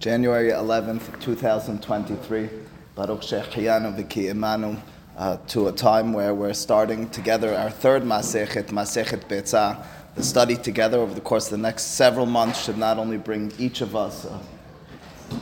January 11th, 2023. Baruch Shehiyanu V'ki Imanu uh, to a time where we're starting together our third Masechet, Masechet Betzah. The study together over the course of the next several months should not only bring each of us uh,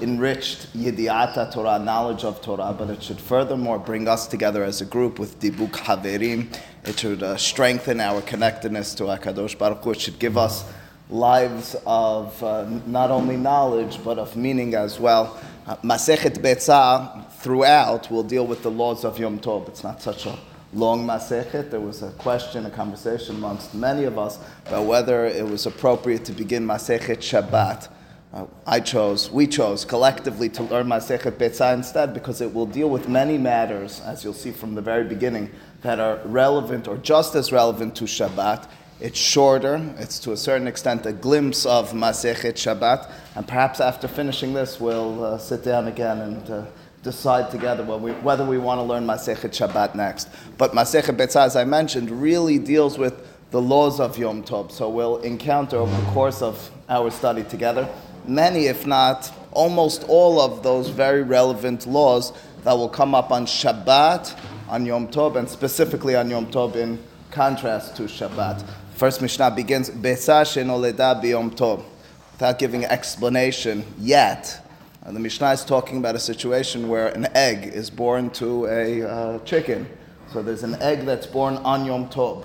enriched Yidiata Torah, knowledge of Torah, but it should furthermore bring us together as a group with Dibuk Haverim. It should uh, strengthen our connectedness to HaKadosh Baruch. It should give us lives of uh, not only knowledge but of meaning as well. Uh, Masechet Betzah throughout will deal with the laws of Yom Tov. It's not such a long Masechet. There was a question, a conversation amongst many of us about whether it was appropriate to begin Masechet Shabbat. Uh, I chose, we chose collectively to learn Masechet Betzah instead because it will deal with many matters, as you'll see from the very beginning, that are relevant or just as relevant to Shabbat it's shorter. It's to a certain extent a glimpse of Masechet Shabbat. And perhaps after finishing this, we'll uh, sit down again and uh, decide together we, whether we want to learn Masechet Shabbat next. But Masechet Betzah, as I mentioned, really deals with the laws of Yom Tov. So we'll encounter over the course of our study together many, if not almost all of those very relevant laws that will come up on Shabbat, on Yom Tov, and specifically on Yom Tov in contrast to Shabbat. First Mishnah begins, Besa shenoleda biyom tov. Without giving explanation yet, the Mishnah is talking about a situation where an egg is born to a uh, chicken. So there's an egg that's born on Yom Tov.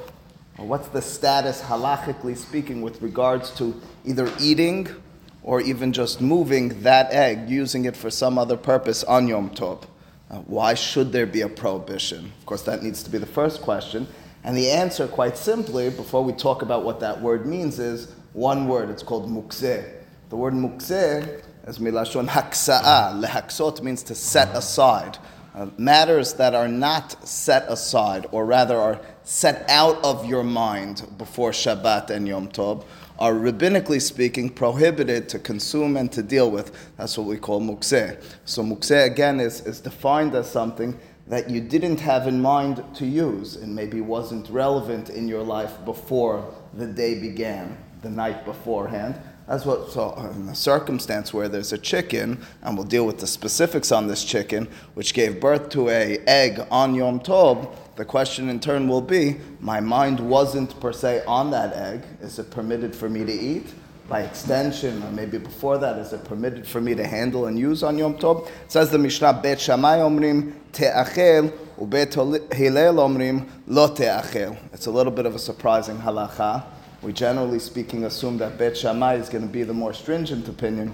what's the status, halachically speaking, with regards to either eating or even just moving that egg, using it for some other purpose on Yom Tov? Uh, why should there be a prohibition? Of course, that needs to be the first question. And the answer, quite simply, before we talk about what that word means, is one word. It's called mukzeh. The word mukzeh is milashon haksa'a. Lehaksot means to set aside. Uh, matters that are not set aside, or rather are set out of your mind before Shabbat and Yom Tov, are rabbinically speaking prohibited to consume and to deal with. That's what we call mukzeh. So mukzeh again is, is defined as something that you didn't have in mind to use and maybe wasn't relevant in your life before the day began, the night beforehand. That's what, so in a circumstance where there's a chicken, and we'll deal with the specifics on this chicken, which gave birth to a egg on Yom Tov, the question in turn will be, my mind wasn't per se on that egg. Is it permitted for me to eat? By extension, or maybe before that, is it permitted for me to handle and use on Yom Tov? It says the Mishnah, Bet Shammai Omrim Te'achel, Ubet Hillel Omrim Lo Te'achel. It's a little bit of a surprising halacha. We generally speaking assume that Bet Shammai is going to be the more stringent opinion,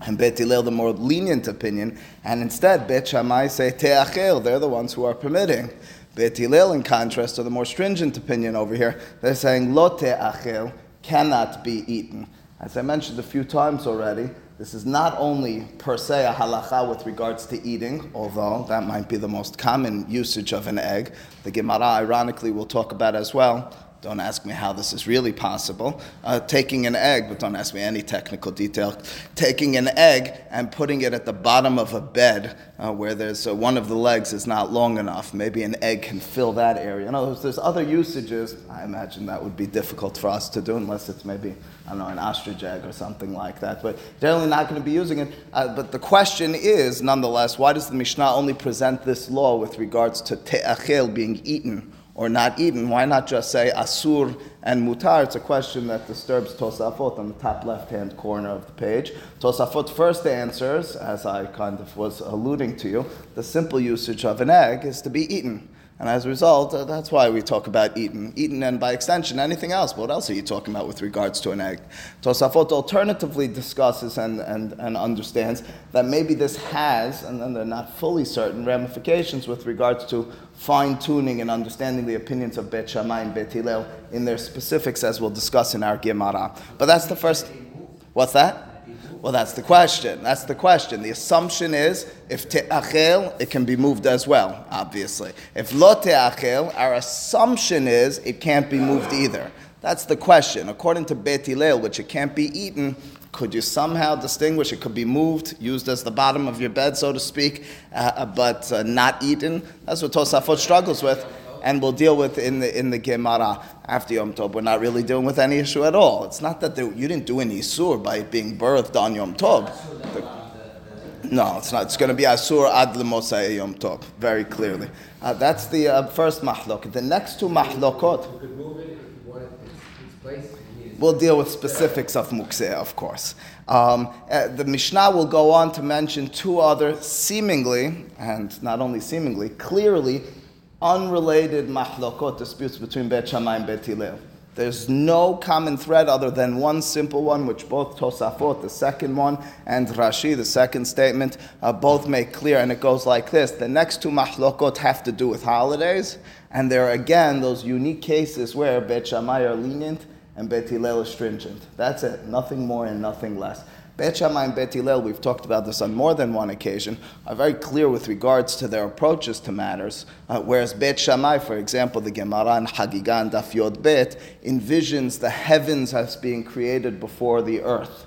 and Bet Hillel the more lenient opinion, and instead Bet Shammai say Te'achel, they're the ones who are permitting. Bet Hillel, in contrast, are the more stringent opinion over here. They're saying Lo Te'achel cannot be eaten. As I mentioned a few times already, this is not only per se a halacha with regards to eating, although that might be the most common usage of an egg. The Gemara, ironically, will talk about as well. Don't ask me how this is really possible. Uh, taking an egg, but don't ask me any technical detail. Taking an egg and putting it at the bottom of a bed uh, where there's uh, one of the legs is not long enough. Maybe an egg can fill that area. In other words, there's other usages. I imagine that would be difficult for us to do unless it's maybe, I don't know, an ostrich egg or something like that. But generally not going to be using it. Uh, but the question is, nonetheless, why does the Mishnah only present this law with regards to te'achel being eaten? Or not eaten, why not just say asur and mutar? It's a question that disturbs Tosafot on the top left hand corner of the page. Tosafot first answers, as I kind of was alluding to you, the simple usage of an egg is to be eaten. And as a result, uh, that's why we talk about eaten. Eaten and by extension anything else. But What else are you talking about with regards to an egg? Tosafot alternatively discusses and, and, and understands that maybe this has, and then they're not fully certain, ramifications with regards to fine tuning and understanding the opinions of Bet Shammai and Bet Hillel in their specifics, as we'll discuss in our Gemara. But that's the first. What's that? Well, that's the question. That's the question. The assumption is if te'achel, it can be moved as well, obviously. If lo te'achel, our assumption is it can't be moved either. That's the question. According to Bet Hillel, which it can't be eaten, could you somehow distinguish? It could be moved, used as the bottom of your bed, so to speak, uh, but uh, not eaten. That's what Tosafot struggles with and we'll deal with in the in the Gemara after Yom Tov. We're not really dealing with any issue at all. It's not that there, you didn't do any isur by being birthed on Yom Tov. The, No, it's not. It's going to be Asur Ad Lemosai Yom Tov, very clearly. Uh, that's the uh, first mahlok. The next two mahlokot. We'll deal with specifics of Mukseh, of course. Um, uh, the Mishnah will go on to mention two other seemingly, and not only seemingly, clearly unrelated mahlokot disputes between Bet Shammai and Bet Hillel. There's no common thread other than one simple one, which both Tosafot, the second one, and Rashi, the second statement, uh, both make clear, and it goes like this: the next two mahlokot have to do with holidays, and there are again those unique cases where Bet Shammai are lenient and Bet Hillel is stringent. That's it, nothing more and nothing less. Bet Shammai and Bet Hillel, we've talked about this on more than one occasion, are very clear with regards to their approaches to matters. Uh, whereas Bet Shammai, for example, the Gemara in Hagigah and Daf Yod envisions the heavens as being created before the earth.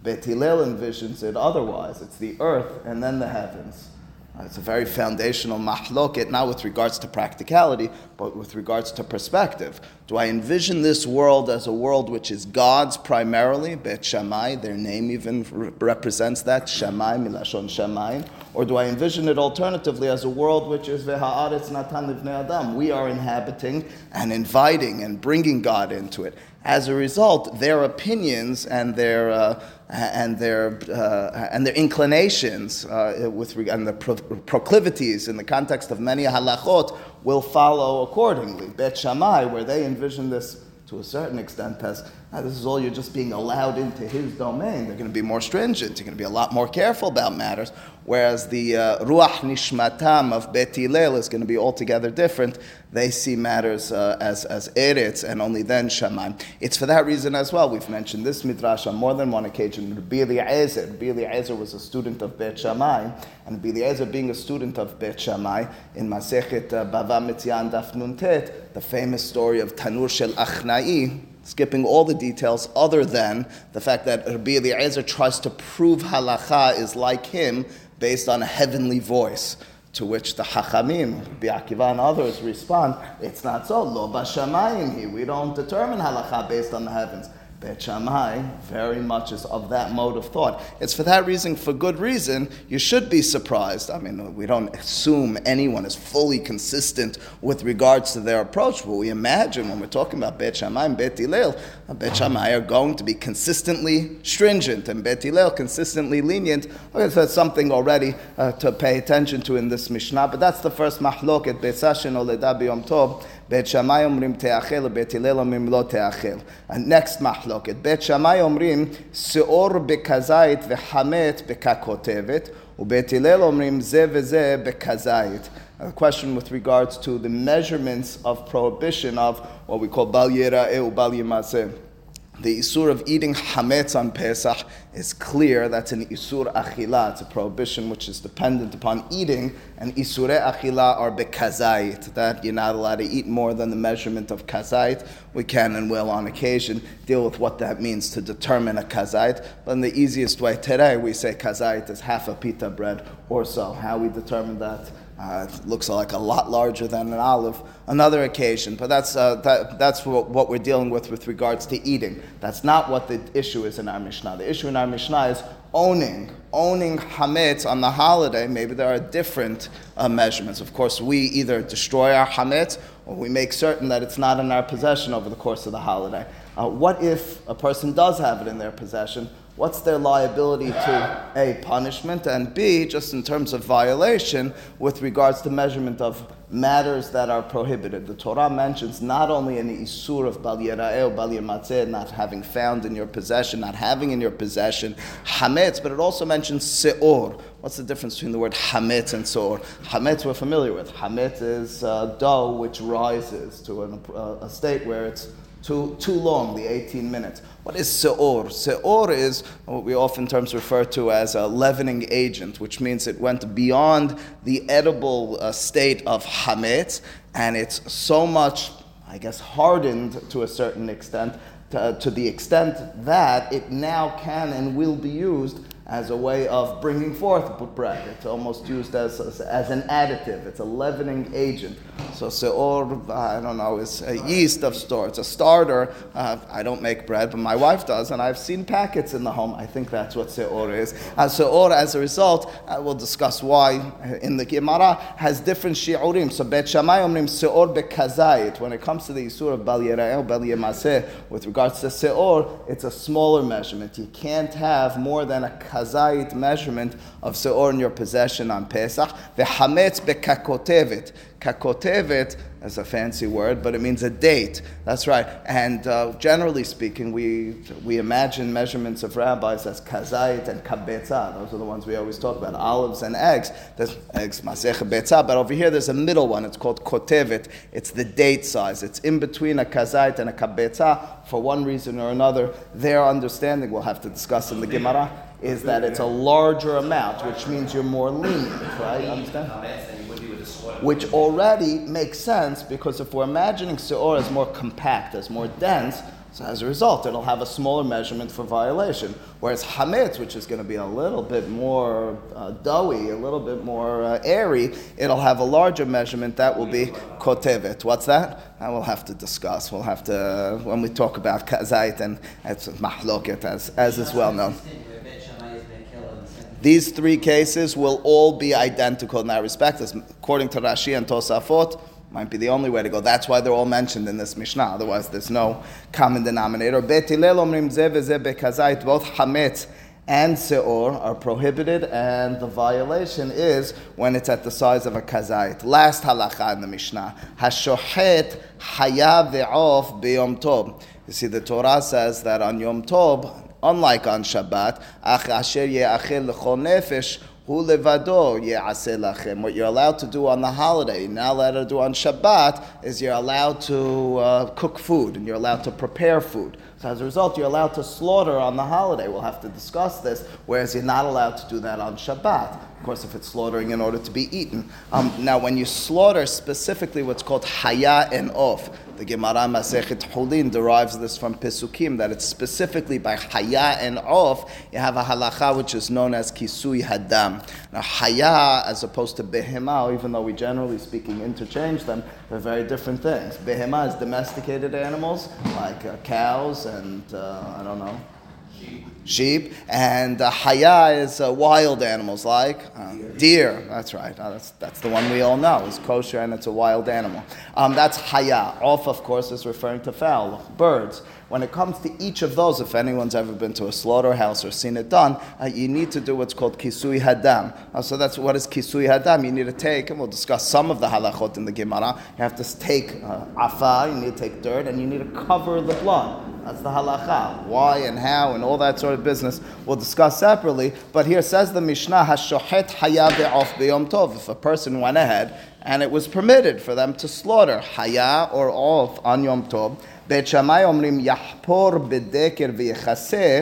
Bet Hillel envisions it otherwise. It's the earth and then the heavens. Uh, It's a very foundational mahloket, not with regards to practicality, but with regards to perspective. Do I envision this world as a world which is God's primarily, Bet Shammai, their name even re- represents that, Shammai, Milashon Shammai, or do I envision it alternatively as a world which is Veha'aretz Natan Livnei Adam? We are inhabiting and inviting and bringing God into it. As a result, their opinions and their uh, and their uh, and their inclinations uh, with reg- and the pro- proclivities in the context of many halachot will follow accordingly. Bet Shammai, where they envision this to a certain extent as "Ah, this is all you're just being allowed into his domain. They're going to be more stringent. You're going to be a lot more careful about matters. Whereas the uh, ruach nishmatam of Bet Hillel is going to be altogether different. They see matters uh, as as eretz and only then shamayim. It's for that reason as well. We've mentioned this midrash on more than one occasion. Rabbi Eliezer, Rabbi Eliezer was a student of Bet Shammai, and Rabbi Eliezer being a student of Bet Shammai in Masechet uh, Bava Mitzian Daf Nun Tet, the famous story of Tanur Shel Achnai, skipping all the details other than the fact that Rabbi Eliezer tries to prove halacha is like him based on a heavenly voice. To which the Hachamim, Rabbi Akiva and others respond, it's not so. Lo b'shamayim he. We don't determine halacha based on the heavens. Bet Shammai very much is of that mode of thought. It's for that reason, for good reason, you should be surprised. I mean, we don't assume anyone is fully consistent with regards to their approach, but we imagine when we're talking about Bet Shammai and Bet Hillel, uh, Bet Shammai are going to be consistently stringent and Bet Hillel consistently lenient. Okay, so that's something already uh, to pay attention to in this Mishnah, but that's the first mahlok at Bet Sashin B'Yom Tov. בית שמאי אומרים תאכל, ובית הלל אומרים לא תאכל. next מחלוקת, בית שמאי אומרים שאור בכזית וחמץ בככותבת, ובית הלל אומרים זה וזה בכזית. A question with regards to the measurements of prohibition of what we call בל יראה ובל ימעשה. The isur of eating hametz on Pesach is clear. That's an isur achila. It's a prohibition which is dependent upon eating. And isure achila are bekazait. That you're not allowed to eat more than the measurement of kazait. We can and will on occasion deal with what that means to determine a kazait. But in the easiest way today, we say kazait is half a pita bread or so. How we determine that uh, it looks like a lot larger than an olive. Another occasion, but that's, uh, that, that's what, what we're dealing with with regards to eating. That's not what the issue is in our Mishnah. The issue in our Mishnah is owning, owning hametz on the holiday. Maybe there are different uh, measurements. Of course, we either destroy our hametz or we make certain that it's not in our possession over the course of the holiday. Uh, what if a person does have it in their possession? What's their liability to A, punishment, and B, just in terms of violation with regards to measurement of matters that are prohibited. The Torah mentions not only an isur of bal yera'eh bal yematzeh, not having found in your possession, not having in your possession, hametz, but it also mentions seor. What's the difference between the word hametz and seor? Hametz we're familiar with. Hametz is uh, dough which rises to an, uh, a state where it's too, too long, the 18 minutes. What is se'or? Se'or is what we oftentimes refer to as a leavening agent, which means it went beyond the edible uh, state of hametz, and it's so much, I guess, hardened to a certain extent, to, to the extent that it now can and will be used as a way of bringing forth bread. It's almost used as, as, as an additive. It's a leavening agent. So seor, I don't know, is a yeast of store. It's a starter. Uh, I don't make bread, but my wife does, and I've seen packets in the home. I think that's what seor is. Uh, seor, as a result, uh, we'll discuss why in the Gemara, has different shi'urim. So Bet Shammai seor bekazayit. When it comes to the Yisur of Bal Yera'el, Bal with regards to seor, it's a smaller measurement. You can't have more than a kazait measurement of seor in your possession on Pesach. V'hametz bekakotevet. Kakotevet is a fancy word, but it means a date. That's right. And uh, generally speaking, we, we imagine measurements of rabbis as kazait and kabetza. Those are the ones we always talk about, olives and eggs. There's eggs, masech betza. But over here, there's a middle one. It's called kotevet. It's the date size. It's in between a kazait and a kabetza. For one reason or another, their understanding, we'll have to discuss in the Gemara, is that it's a larger amount, which means you're more lenient, right? Understand? which already makes sense because if we're imagining Seor as more compact, as more dense, so as a result, it'll have a smaller measurement for violation. Whereas Hametz, which is going to be a little bit more uh, doughy, a little bit more uh, airy, it'll have a larger measurement. That will be Kotevet. What's that? That we'll have to discuss. We'll have to, when we talk about Kazait and it's Mahloket, as, as is well known. These three cases will all be identical in that respect, as according to Rashi and Tosafot. Might be the only way to go. That's why they're all mentioned in this Mishnah. Otherwise, there's no common denominator. Both hametz and seor are prohibited, and the violation is when it's at the size of a kazait. Last halacha in the Mishnah: Hashochet hayav ve'of beyom tov. You see, the Torah says that on Yom Tov, unlike on Shabbat. What you're allowed to do on the holiday, you're not allowed to do on Shabbat, is you're allowed to uh, cook food, and you're allowed to prepare food. So as a result, you're allowed to slaughter on the holiday. We'll have to discuss this, whereas you're not allowed to do that on Shabbat. Of course, if it's slaughtering in order to be eaten. Um, now, when you slaughter specifically what's called haya and off, the Gemara Masechet Hulin derives this from Pesukim, that it's specifically by Haya and Of, you have a halacha which is known as Kisui Hadam. Now, Haya, as opposed to Behema, even though we generally speaking interchange them, they're very different things. Behema is domesticated animals, like uh, cows and, uh, I don't know, sheep, and uh, haya is uh, wild animals like uh, deer. That's right. Uh, that's, that's the one we all know. It's kosher and it's a wild animal. Um, that's haya. Off, of course, is referring to fowl, birds. When it comes to each of those, if anyone's ever been to a slaughterhouse or seen it done, uh, you need to do what's called kisui hadam. Uh, so that's what is kisui hadam. You need to take, and we'll discuss some of the halachot in the Gemara. You have to take uh, afa, you need to take dirt, and you need to cover the blood. That's the halacha. Why and how and all that sort of business we'll discuss separately. But here says the Mishnah, Hashohet haya be'of be'yom tov. If a person went ahead and it was permitted for them to slaughter haya or off on Yom Tov, בית שמאי אומרים יחפור בדקר ויכסה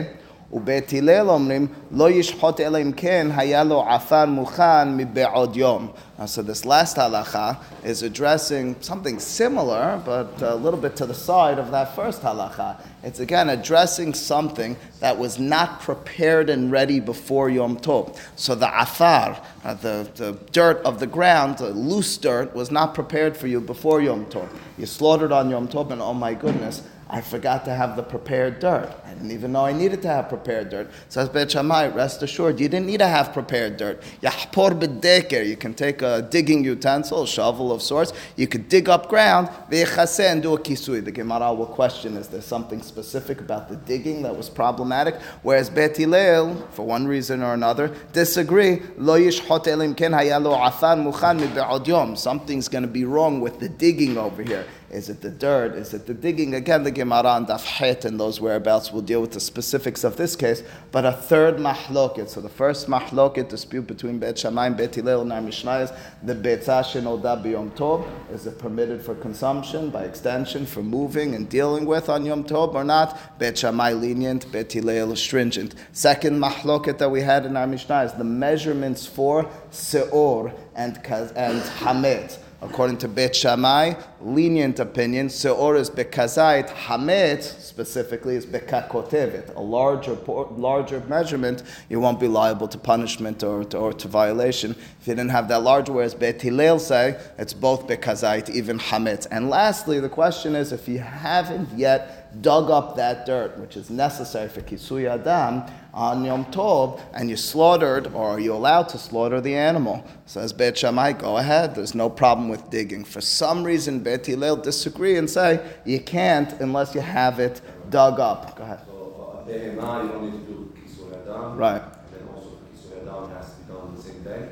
ובית הלל אומרים לא ישחוט אלא אם כן היה לו עפר מוכן מבעוד יום. So this last halacha is addressing something similar, but a little bit to the side of that first halacha. It's again addressing something that was not prepared and ready before Yom Tov. So the afar, uh, the, the dirt of the ground, the loose dirt, was not prepared for you before Yom Tov. You slaughtered on Yom Tov, and oh my goodness, I forgot to have the prepared dirt. I didn't even know I needed to have prepared dirt. Says Beit Shammai, rest assured, you didn't need to have prepared dirt. Yahpor b'deker, you can take a digging utensil, a shovel of sorts, you could dig up ground, ve'chaseh, and do a kisui. The Gemara will question, is there something specific about the digging that was problematic? Whereas Beit Hillel, for one reason or another, disagree. Lo yishhot elim ken hayalo afan mi Something's going to be wrong with the digging over here. Is it the dirt? Is it the digging? Again, the Gemara and Daf and those whereabouts will deal with the specifics of this case. But a third mahloket. So the first mahloket dispute between Bet Shammai and Bet Hillel and our Mishnah is the Betzah Shenoda B'Yom Tov. Is it permitted for consumption, by extension, for moving and dealing with on Yom Tov or not? Bet Shammai lenient, Bet Hillel stringent. Second mahloket that we had in our Mishnah is the measurements for Seor and, and Hamet. According to Bet Shammai, lenient opinion. Seor is bekazait. Hametz specifically is bekakotevet. A larger, larger measurement, you won't be liable to punishment or or to violation if you didn't have that large. Whereas Bet Hillel say it's both bekazait, even hametz. And lastly, the question is if you haven't yet dug up that dirt, which is necessary for kisui adam on Yom Tov, and you slaughtered, or are you allowed to slaughter the animal? Says Bet Shammai, go ahead. There's no problem with digging. For some reason, Bet Hillel disagree and say you can't unless you have it dug up. Go ahead. So, uh, you don't need to do kisui adam. Right. And then also kisui adam has to be done the same day.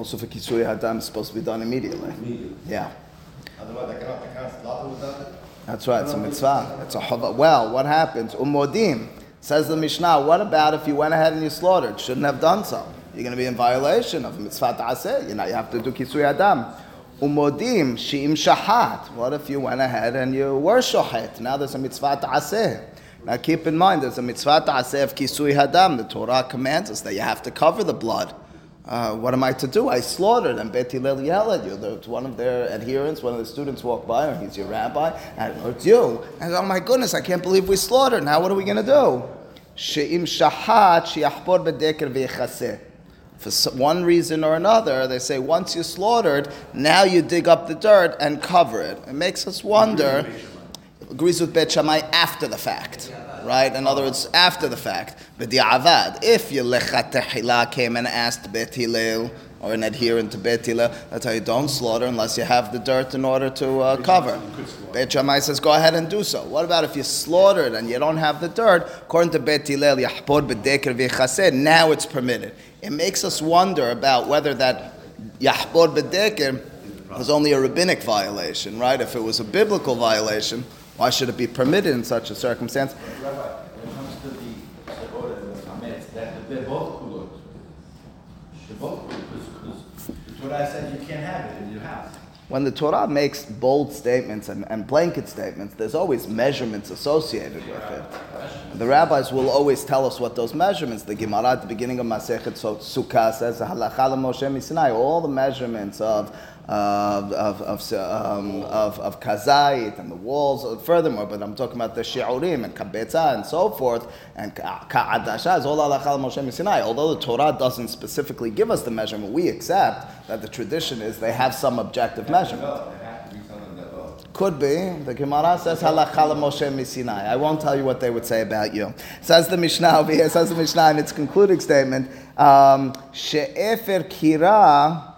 Also for kisui adam, it's supposed to be done immediately. Immediately. Yeah. Otherwise, they cannot, cannot slaughter without it. That's right, it's a mitzvah. It's a chava. Well, what happens? Umodim. Says the Mishnah, what about if you went ahead and you slaughtered? Shouldn't have done so. You're going to be in violation of mitzvah ta'aseh. You know, you have to do kisui adam. Umodim, shi'im shahat. What if you went ahead and you were shohet? Now there's a mitzvah ta'aseh. Now keep in mind, there's a mitzvah ta'aseh of kisui hadam. The Torah commands us that you have to cover the blood. Uh, what am I to do? I slaughtered, and Bet Hillel yell at you. One of their adherents, one of the students walked by, and he's your rabbi, and it's you. And oh my goodness, I can't believe we slaughtered. Now what are we going to do? She'im shahat she'achbor bedeker v'yechaseh. For one reason or another, they say once you slaughtered, now you dig up the dirt and cover it. It makes us wonder. Agrees with Bet Shammai after the fact right? In other words, after the fact. But the avad, if you lechat came and asked Bet Hillel, or an adherent to Bet Hillel, that's how you don't slaughter unless you have the dirt in order to uh, cover. Bet Shammai says, go ahead and do so. What about if you slaughtered and you don't have the dirt? According to Bet Hillel, yahpor bedeker v'chased, now it's permitted. It makes us wonder about whether that yahpor bedeker was only a rabbinic violation, right? If it was a biblical violation, why should it be permitted in such a circumstance? When the Torah makes bold statements and, and blanket statements, there's always measurements associated with it. The rabbis will always tell us what those measurements. The Gemara at the beginning of Masechet Sukkah says, "Halacha Moshe Sinai." All the measurements of of, of, of, um, of, of kazait and the walls. Furthermore, but I'm talking about the shi'urim and kabetza and so forth, and ka'adasha is all halacha Moshe Sinai. Although the Torah doesn't specifically give us the measurement, we accept that the tradition is they have some objective measurement. Could be. The Gemara says halacha Moshe Sinai. I won't tell you what they would say about you. Says the Mishnah over here. Says the Mishnah in its concluding statement. Um, kira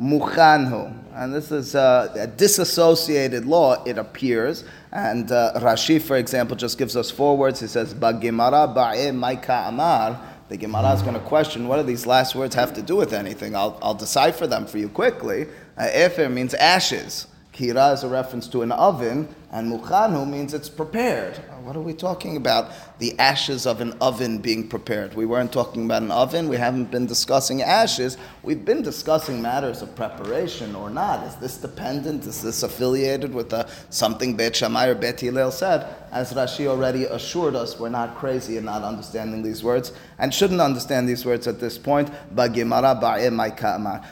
Mukhanhu. And this is uh, a disassociated law, it appears. And uh, Rashi, for example, just gives us four words. He says, Bagimara ba'e maika amar. The Gemara is going to question what do these last words have to do with anything? I'll, I'll decipher them for you quickly. Uh, Efer means ashes. Kira is a reference to an oven, and mukhanu means it's prepared. Uh, what are we talking about? The ashes of an oven being prepared. We weren't talking about an oven. We haven't been discussing ashes. We've been discussing matters of preparation or not. Is this dependent? Is this affiliated with the, something Bet Shammai or Bet Hillel said? As Rashi already assured us, we're not crazy in not understanding these words and shouldn't understand these words at this point.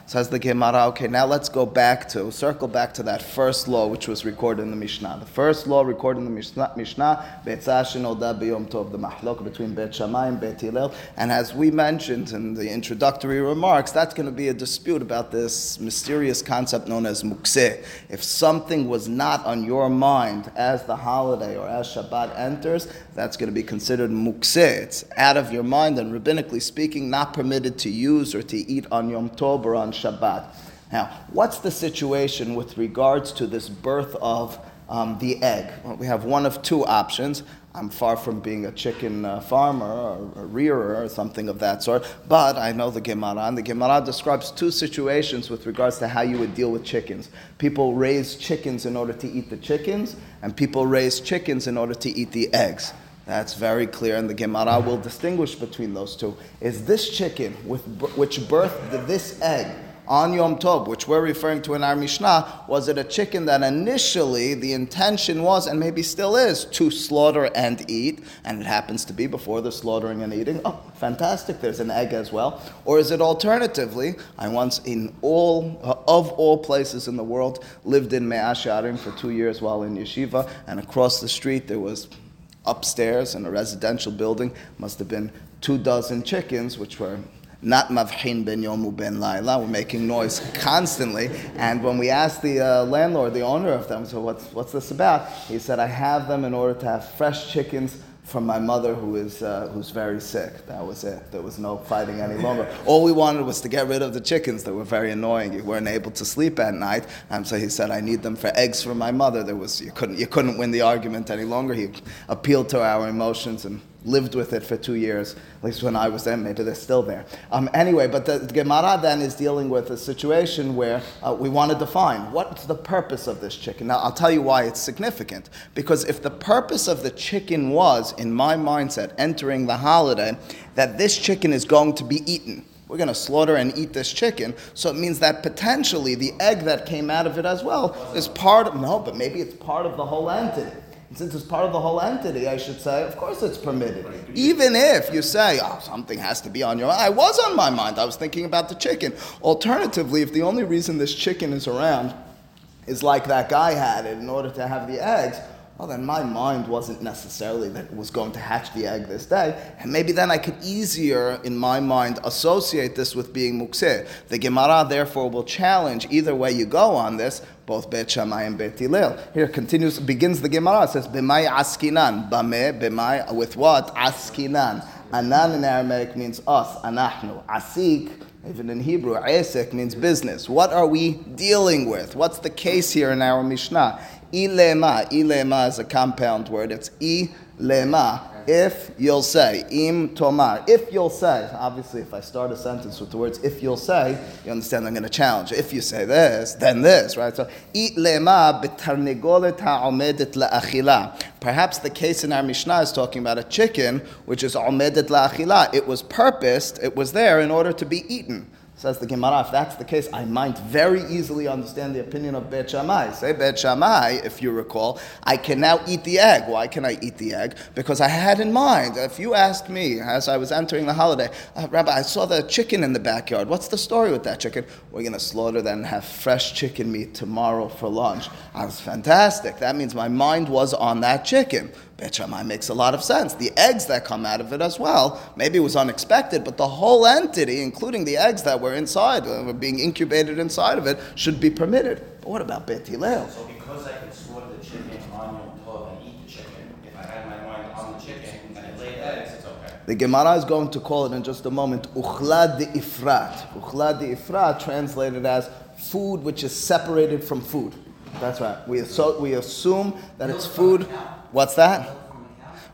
Says the Gemara, okay, now let's go back to, circle back to that first law which was recorded in the Mishnah. First law recorded in the Mishnah, Mishnah B'Yom Tov, the mahlok between Bet Shammai and Bet Hillel. And as we mentioned in the introductory remarks, that's going to be a dispute about this mysterious concept known as mukseh. If something was not on your mind as the holiday or as Shabbat enters, that's going to be considered mukseh. It's out of your mind and rabbinically speaking, not permitted to use or to eat on Yom Tov or on Shabbat. Now, what's the situation with regards to this birth of um, the egg. Well, we have one of two options. I'm far from being a chicken uh, farmer or a rearer or something of that sort, but I know the Gemara, and the Gemara describes two situations with regards to how you would deal with chickens. People raise chickens in order to eat the chickens, and people raise chickens in order to eat the eggs. That's very clear, and the Gemara will distinguish between those two. Is this chicken with, which birthed this egg on Yom Tov, which we're referring to in our Mishnah, was it a chicken that initially the intention was, and maybe still is, to slaughter and eat, and it happens to be before the slaughtering and eating? Oh, fantastic, there's an egg as well. Or is it alternatively, I once, in all, uh, of all places in the world, lived in Mea Shearim for two years while in yeshiva, and across the street there was upstairs in a residential building, must have been two dozen chickens, which were not mavhin ben yomu ben laila. We're making noise constantly. And when we asked the uh, landlord, the owner of them, so what's, what's this about? He said, I have them in order to have fresh chickens from my mother who is uh, who's very sick. That was it. There was no fighting any longer. All we wanted was to get rid of the chickens that were very annoying. You weren't able to sleep at night. And so he said, I need them for eggs for my mother. There was you couldn't you couldn't win the argument any longer. He appealed to our emotions and lived with it for two years, at least when I was there, maybe they're still there. Um, anyway, but the, Gemara then is dealing with a situation where uh, we want to define what's the purpose of this chicken. Now, I'll tell you why it's significant. Because if the purpose of the chicken was, in my mindset, entering the holiday, that this chicken is going to be eaten, we're going to slaughter and eat this chicken. So it means that potentially the egg that came out of it as well is part of, no, but maybe it's part of the whole entity. Since it's part of the whole entity, I should say, of course it's permitted. Even if you say, oh, something has to be on your mind. I was on my mind. I was thinking about the chicken. Alternatively, if the only reason this chicken is around is like that guy had it in order to have the eggs, well, then my mind wasn't necessarily that it was going to hatch the egg this day. And maybe then I could easier, in my mind, associate this with being mukseh. The Gemara, therefore, will challenge either way you go on this, both Bet Shammai and Bet Hillel. Here continues, begins the Gemara, says, B'mai askinan, b'meh, b'mai, with what? Askinan. Anan in Aramaic means us, anachnu. Asik, even in Hebrew, esek means business. What are we dealing with? What's the case here in our Mishnah? Ilema. Ilema is a compound word. It's ilema. If you'll say, im tomar. If you'll say, obviously, if I start a sentence with the words if you'll say, you understand I'm going to challenge. If you say this, then this, right? So, ilema betarnigolet ha'omedet la'achila. Perhaps the case in our Mishnah is talking about a chicken which is omedet la'achila. It was purposed, it was there in order to be eaten. Says the Gemara, if that's the case, I might very easily understand the opinion of Bet Shammai. Say Bet Shammai, if you recall, I can now eat the egg. Why can I eat the egg? Because I had in mind, if you asked me as I was entering the holiday, uh, Rabbi, I saw the chicken in the backyard. What's the story with that chicken? We're going to slaughter that and have fresh chicken meat tomorrow for lunch. I was fantastic. That means my mind was on that chicken. Bet Shammai makes a lot of sense. The eggs that come out of it as well, maybe it was unexpected, but the whole entity, including the eggs that were inside, uh, were being incubated inside of it, should be permitted. But what about Bet Hillel? So because I can slaughter the chicken on Yom Tov and eat the chicken, if I had my mind on the chicken and it laid eggs, it's okay. The Gemara is going to call it in just a moment uchla de ifrat. Uchla de ifrat translated as food which is separated from food. That's right. We, assu- we assume that it's food. What's that?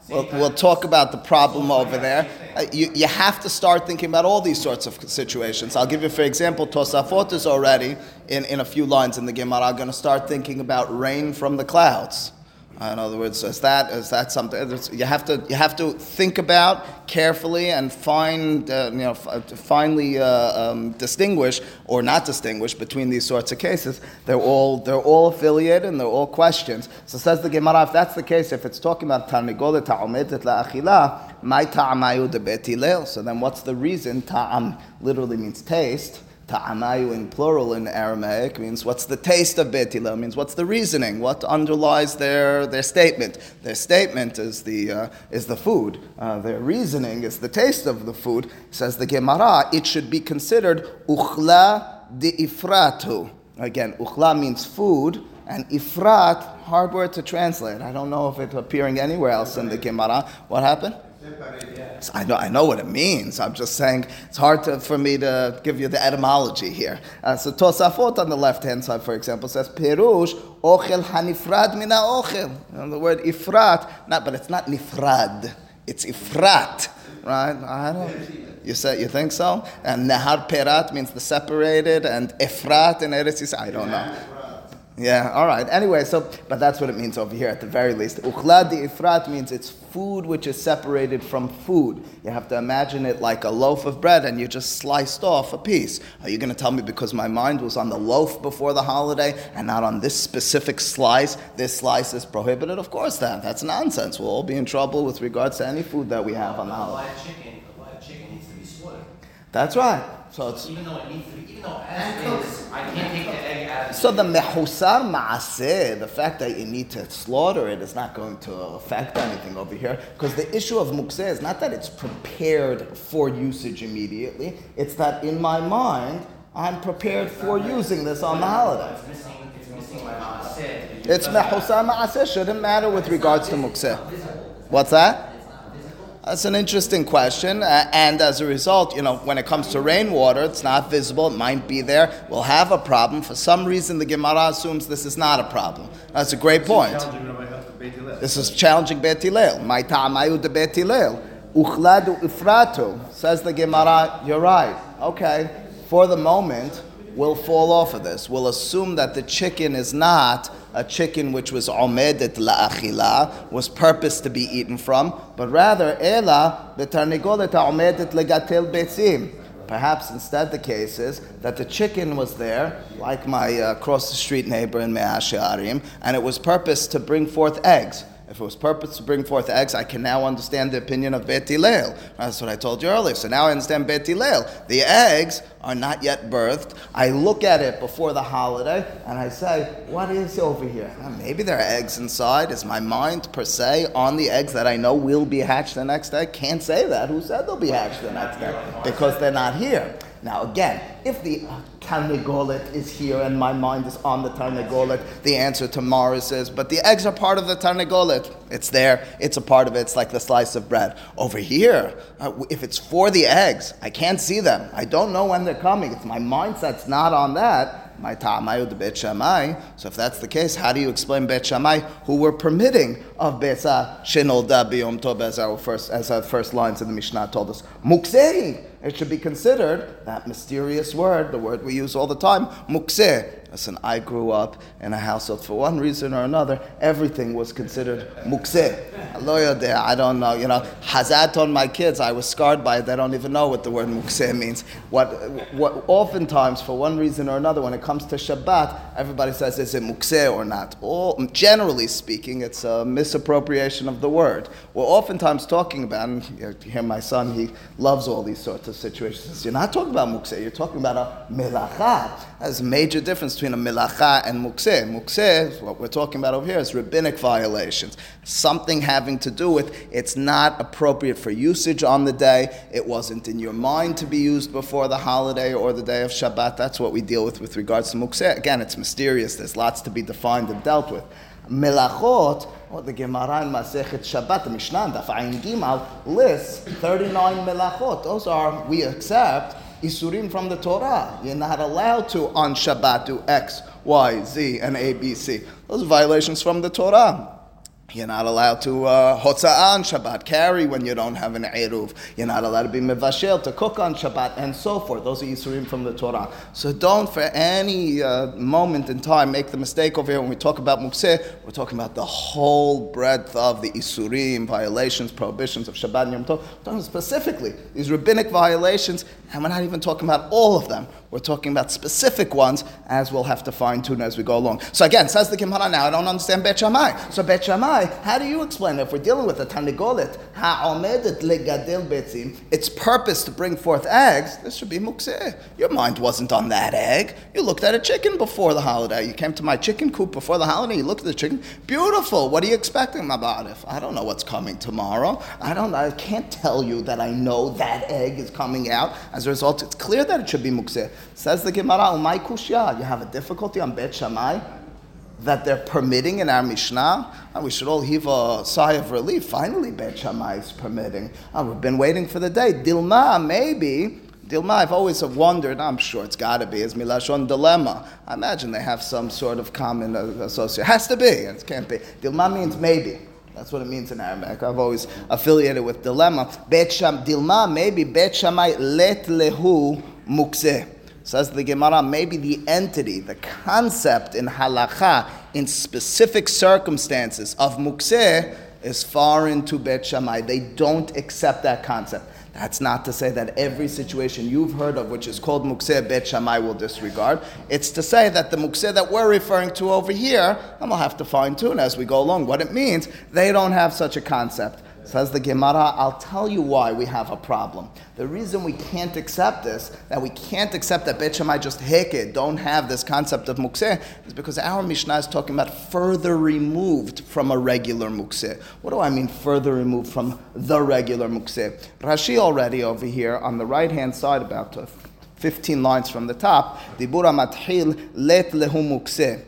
We'll, we'll talk about the problem over there. Uh, you, you have to start thinking about all these sorts of situations. I'll give you, for example, Tosafot is already, in, in a few lines in the Gemara, going to start thinking about rain from the clouds. Uh, in other words, is that is that something you have to you have to think about carefully and find uh, you know f- finally uh, um, distinguish or not distinguish between these sorts of cases. They're all they're all affiliated and they're all questions. So says the Gemara, if that's the case, if it's talking about tarnigolet ta'omedet la'achila, my ta'amayu de Bet Hillel. So then, what's the reason? Ta'am literally means taste. Ta'amayu in plural in Aramaic means what's the taste of Bet Hillel, means what's the reasoning, what underlies their, their statement. Their statement is the, uh, is the food, uh, their reasoning is the taste of the food. Says the Gemara, it should be considered uchla de ifratu. Again, uchla means food, and ifrat, hard word to translate. I don't know if it's appearing anywhere else in the Gemara. What happened? I know, I know what it means. I'm just saying it's hard to, for me to give you the etymology here. Uh, so Tosafot on the left hand side, for example, says Perush ochel hanifrad mina ochel. The word ifrat, not, but it's not nifrad. It's ifrat, right? I don't. You say you think so? And nehar perat means the separated, and efrat in Eretz. I don't know. Yeah, all right. Anyway, so, but that's what it means over here at the very least. Uchla di ifrat means it's food which is separated from food. You have to imagine it like a loaf of bread and you just sliced off a piece. Are you going to tell me because my mind was on the loaf before the holiday and not on this specific slice, this slice is prohibited? Of course that. That's nonsense. We'll all be in trouble with regards to any food that we have on the holiday. Live chicken, a live chicken needs to be slaughtered. That's right. So it's Even though it needs to be, even though as is, I can't take the egg out of the So the chicken. mehusar maaseh, the fact that you need to slaughter it is not going to affect anything over here. Because the issue of mukseh is not that it's prepared for usage immediately, it's that in my mind, I'm prepared for using this on the holiday. It's missing, it's missing my maaseh. It's mehusar maaseh, shouldn't matter with regards to mukseh. What's that? That's an interesting question, uh, and as a result, you know, when it comes to rainwater, it's not visible. It might be there. We'll have a problem. For some reason, the Gemara assumes this is not a problem. That's a great point. This is challenging Hillel. My ta'amayu de Bet Hillel. Uchladu ifratu. Says the Gemara, you're right. Okay. For the moment, we'll fall off of this. We'll assume that the chicken is not a chicken which was omedet la'achila, was purposed to be eaten from, but rather, ela betarnigolet omedet legatel betzim. Perhaps instead the case is that the chicken was there, like my uh, across the street neighbor in Mea Shearim, and it was purposed to bring forth eggs. If it was purpose to bring forth eggs, I can now understand the opinion of Bet Hillel. That's what I told you earlier. So now I understand Bet Hillel. The eggs are not yet birthed. I look at it before the holiday and I say, what is over here? Maybe there are eggs inside. Is my mind per se on the eggs that I know will be hatched the next day? Can't say that. Who said they'll be hatched the next day? Because they're not here. Now again, if the Tarnagolet is here and my mind is on the Tarnagolet, the answer to Morris is, but the eggs are part of the Tarnagolet. It's there, it's a part of it, it's like the slice of bread. Over here, uh, if it's for the eggs, I can't see them. I don't know when they're coming. If my mindset's not on that, my ta'amayu de. So if that's the case, how do you explain Bet Shammai, who were permitting of Betza Shenolda Biyom Tov as our first as our first lines in the Mishnah told us? Muksei. It should be considered that mysterious word, the word we use all the time, mukseh. Listen, I grew up in a household for one reason or another. Everything was considered mukseh. I don't know. You know, hazat on my kids. I was scarred by it. They don't even know what the word mukseh means. What, what? Oftentimes, for one reason or another, when it comes to Shabbat, everybody says, "Is it mukseh or not?" All, generally speaking, it's a misappropriation of the word. We're oftentimes talking about, and you hear my son, he loves all these sorts of situations. You're not talking about mukseh. You're talking about a melacha. There's a major difference between a melacha and mukseh. Mukseh, what we're talking about over here, is rabbinic violations. Something having to do with it's not appropriate for usage on the day. It wasn't in your mind to be used before the holiday or the day of Shabbat. That's what we deal with with regards to mukseh. Again, it's mysterious. There's lots to be defined and dealt with. Melachot, well, the Gemara in Masechet Shabbat, the Mishnah, Daf Ayin Gimal, lists 39 melachot. Those are, we accept, Isurim from the Torah. You're not allowed to, on Shabbat, do X, Y, Z, and A, B, C. Those are violations from the Torah. You're not allowed to uh, on Shabbat, carry when you don't have an eruv. You're not allowed to be mevashel, to cook on Shabbat, and so forth. Those are yisurim from the Torah. So don't, for any uh, moment in time, make the mistake over here when we talk about mukseh. We're talking about the whole breadth of the isurim, violations, prohibitions of Shabbat and Yom Tov. Talking specifically these rabbinic violations, and we're not even talking about all of them. We're talking about specific ones, as we'll have to fine tune as we go along. So again, says the Gemara. Now I don't understand Bet Shammai. So Bet Shammai, how do you explain it? If we're dealing with a Tarnagolet, ha'omedet legadil betzim, its purpose to bring forth eggs, this should be mukseh. Your mind wasn't on that egg. You looked at a chicken before the holiday. You came to my chicken coop before the holiday. You looked at the chicken. Beautiful. What are you expecting it? I don't know what's coming tomorrow. I don't. I can't tell you that I know that egg is coming out. As a result, it's clear that it should be mukseh. Says the Gemara, Umay Kushya, you have a difficulty on Bet Shammai that they're permitting in our Mishnah. And we should all heave a sigh of relief. Finally, Bet Shammai is permitting. And we've been waiting for the day. Dilma, maybe. Dilma, I've always wondered, I'm sure it's got to be, is Milashon dilemma. I imagine they have some sort of common association. Has to be, it can't be. Dilma means maybe. That's what it means in Aramaic. I've always affiliated with dilemma. Bet Sham, Dilma, maybe Bet Shammai let lehu mukseh. Says the Gemara, maybe the entity, the concept in halacha, in specific circumstances of mukseh, is foreign to Bet Shammai. They don't accept that concept. That's not to say that every situation you've heard of, which is called mukseh bet shammai, will disregard. It's to say that the mukseh that we're referring to over here, and we'll have to fine tune as we go along what it means. They don't have such a concept. Says the Gemara, I'll tell you why we have a problem. The reason we can't accept this, that we can't accept that Bet Shammai just heke, don't have this concept of mukseh, is because our Mishnah is talking about further removed from a regular mukseh. What do I mean further removed from the regular mukseh? Rashi already over here on the right hand side, about 15 lines from the top, Dibura mathil let lehu mukseh.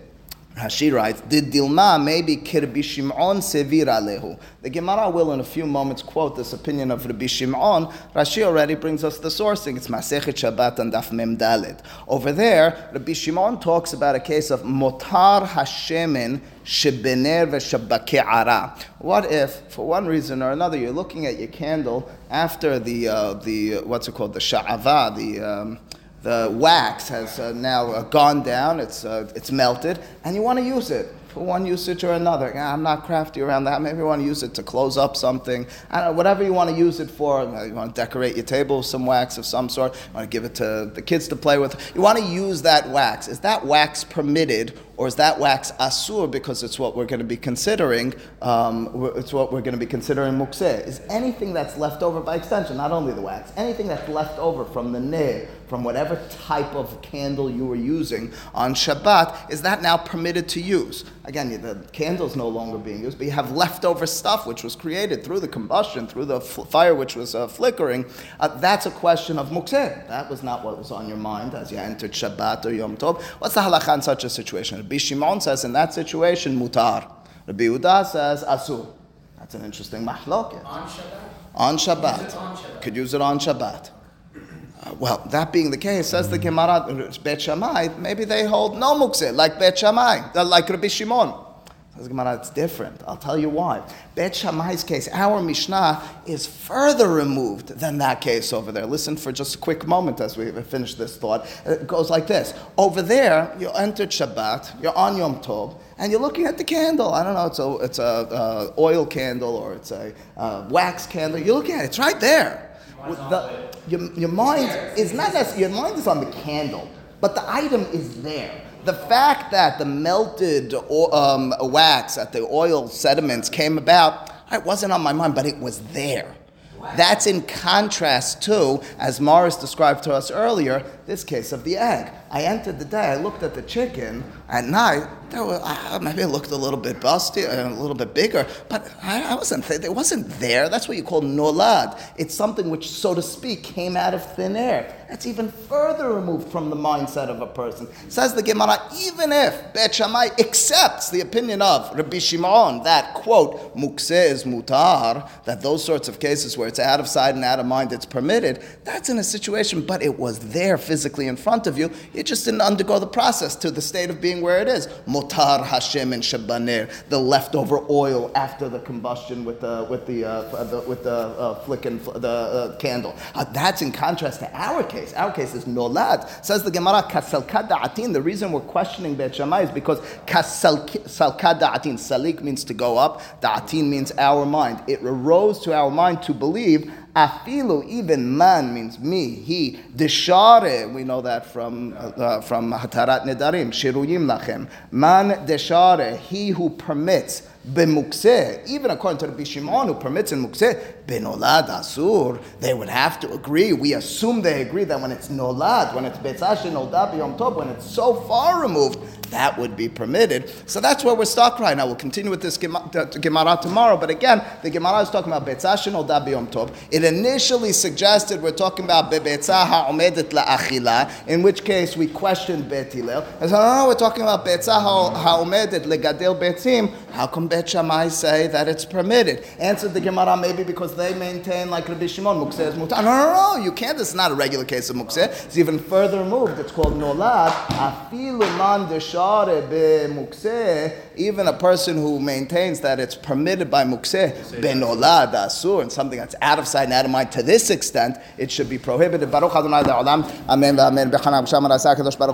Rashi writes, Did Dilma maybe Kirbi Shimon Sevir Alehu? The Gemara will in a few moments quote this opinion of Rabbi Shimon. Rashi already brings us the sourcing. It's Masechet Shabbat and Daf Mem Dalet. Over there, Rabbi Shimon talks about a case of Motar Hashemin Shebener Veshabake'ara. What if, for one reason or another, you're looking at your candle after the, uh, the what's it called, the Sha'ava, the... Um, the wax has uh, now uh, gone down, it's, uh, it's melted, and you want to use it for one usage or another. I'm not crafty around that. Maybe you want to use it to close up something. I don't know, whatever you want to use it for. You want to decorate your table with some wax of some sort. You want to give it to the kids to play with. You want to use that wax. Is that wax permitted or is that wax asur because it's what we're going to be considering? Um, it's what we're going to be considering mukseh. Is anything that's left over by extension, not only the wax, anything that's left over from the ner, from whatever type of candle you were using on Shabbat, is that now permitted to use? Again, the candle's no longer being used, but you have leftover stuff which was created through the combustion, through the f- fire which was uh, flickering. Uh, that's a question of mukseh. That was not what was on your mind as you entered Shabbat or Yom Tov. What's the halacha in such a situation? Rabbi Shimon says in that situation, mutar. Rabbi Yehuda says, asur. That's an interesting mahloket. On Shabbat? On Shabbat. on Shabbat. Could use it on Shabbat. Uh, well, that being the case, says the Gemara, Bet Shammai, maybe they hold no mukseh, like Bet Shammai, uh, like Rabbi Shimon. Says Gemara, it's different. I'll tell you why. Bet Shammai's case, our Mishnah is further removed than that case over there. Listen for just a quick moment as we finish this thought. It goes like this. Over there, you entered Shabbat, you're on Yom Tov, and you're looking at the candle. I don't know, it's a, it's a uh, oil candle or it's a uh, wax candle. You're looking at it, it's right there. The, your, your mind is not necessarily, your mind is on the candle, but the item is there. The fact that the melted um, wax, that the oil sediments came about, it wasn't on my mind, but it was there. That's in contrast to, as Morris described to us earlier, this case of the egg. I entered the day, I looked at the chicken at night. There were, maybe it looked a little bit busty, uh, a little bit bigger, but I, I wasn't. Th- it wasn't there. That's what you call nolad. It's something which, so to speak, came out of thin air. That's even further removed from the mindset of a person. Says the Gemara, even if Bet Shammai accepts the opinion of Rabbi Shimon that quote mukseh is mutar, that those sorts of cases where it's out of sight and out of mind, it's permitted. That's in a situation, but it was there physically in front of you. It just didn't undergo the process to the state of being where it is. Mutar hashemen shebaner, the leftover oil after the combustion with the with the, uh, the with the uh, flicking the uh, candle. Uh, that's in contrast to our case. Our case is nolad. Says the Gemara ka salka da'atin. The reason we're questioning Bet Shammai is because kasalka atin. Salik means to go up. Da'atin means our mind. It arose to our mind to believe Afilu, even man means me, he. Deshare, we know that from uh, from Hatarat Nedarim, Shiruyim Lachem. Man deshare, he who permits. B'mukseh, even according to the Shimon who permits in mukseh, benolad asur, they would have to agree. We assume they agree that when it's nolad, when it's betzash nolad b'yom tov, when it's so far removed, that would be permitted. So that's where we're stuck right now. We'll continue with this Gemara tomorrow, but again, the Gemara is talking about Betzash or Tov. It initially suggested we're talking about Bebetzah ha'omedet la'achila, in which case we questioned Bet Hillel. And so, no, no, we're talking about Betzah ha'omedet legadel betzim. How come Bet Shammai say that it's permitted. Answered the Gemara, maybe because they maintain like Rabbi Shimon, mukseh is mutar. No, no, no, you can't. It's not a regular case of mukseh. It's even further removed. It's called nolad. Afilu man deshare be mukseh. Even a person who maintains that it's permitted by mukseh, benolad, asur, and something that's out of sight and out of mind to this extent, it should be prohibited. Baruch Adonai Le'olam. Amen. Amen.